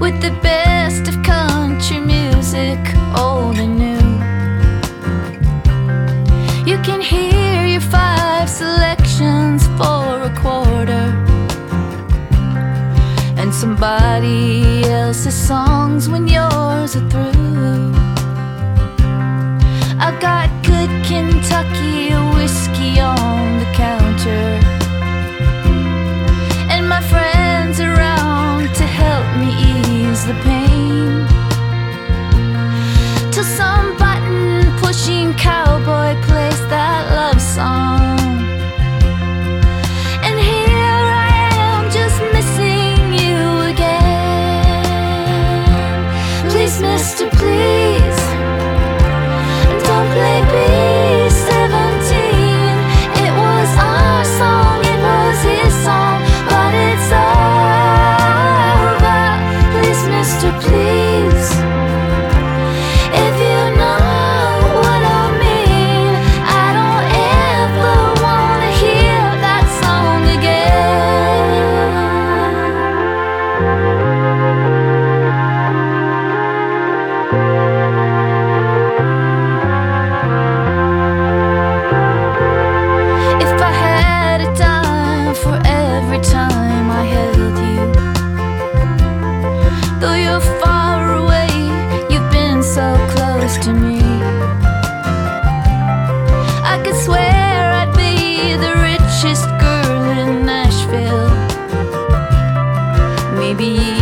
with the best of country music, old and new. You can hear your five selections for a quarter, and somebody else's songs when yours are through. to play. maybe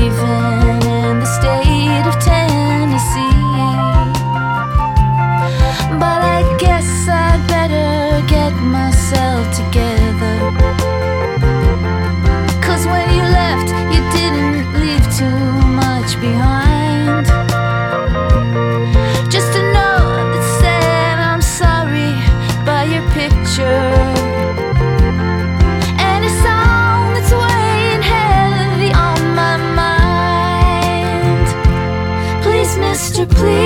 Mister, please.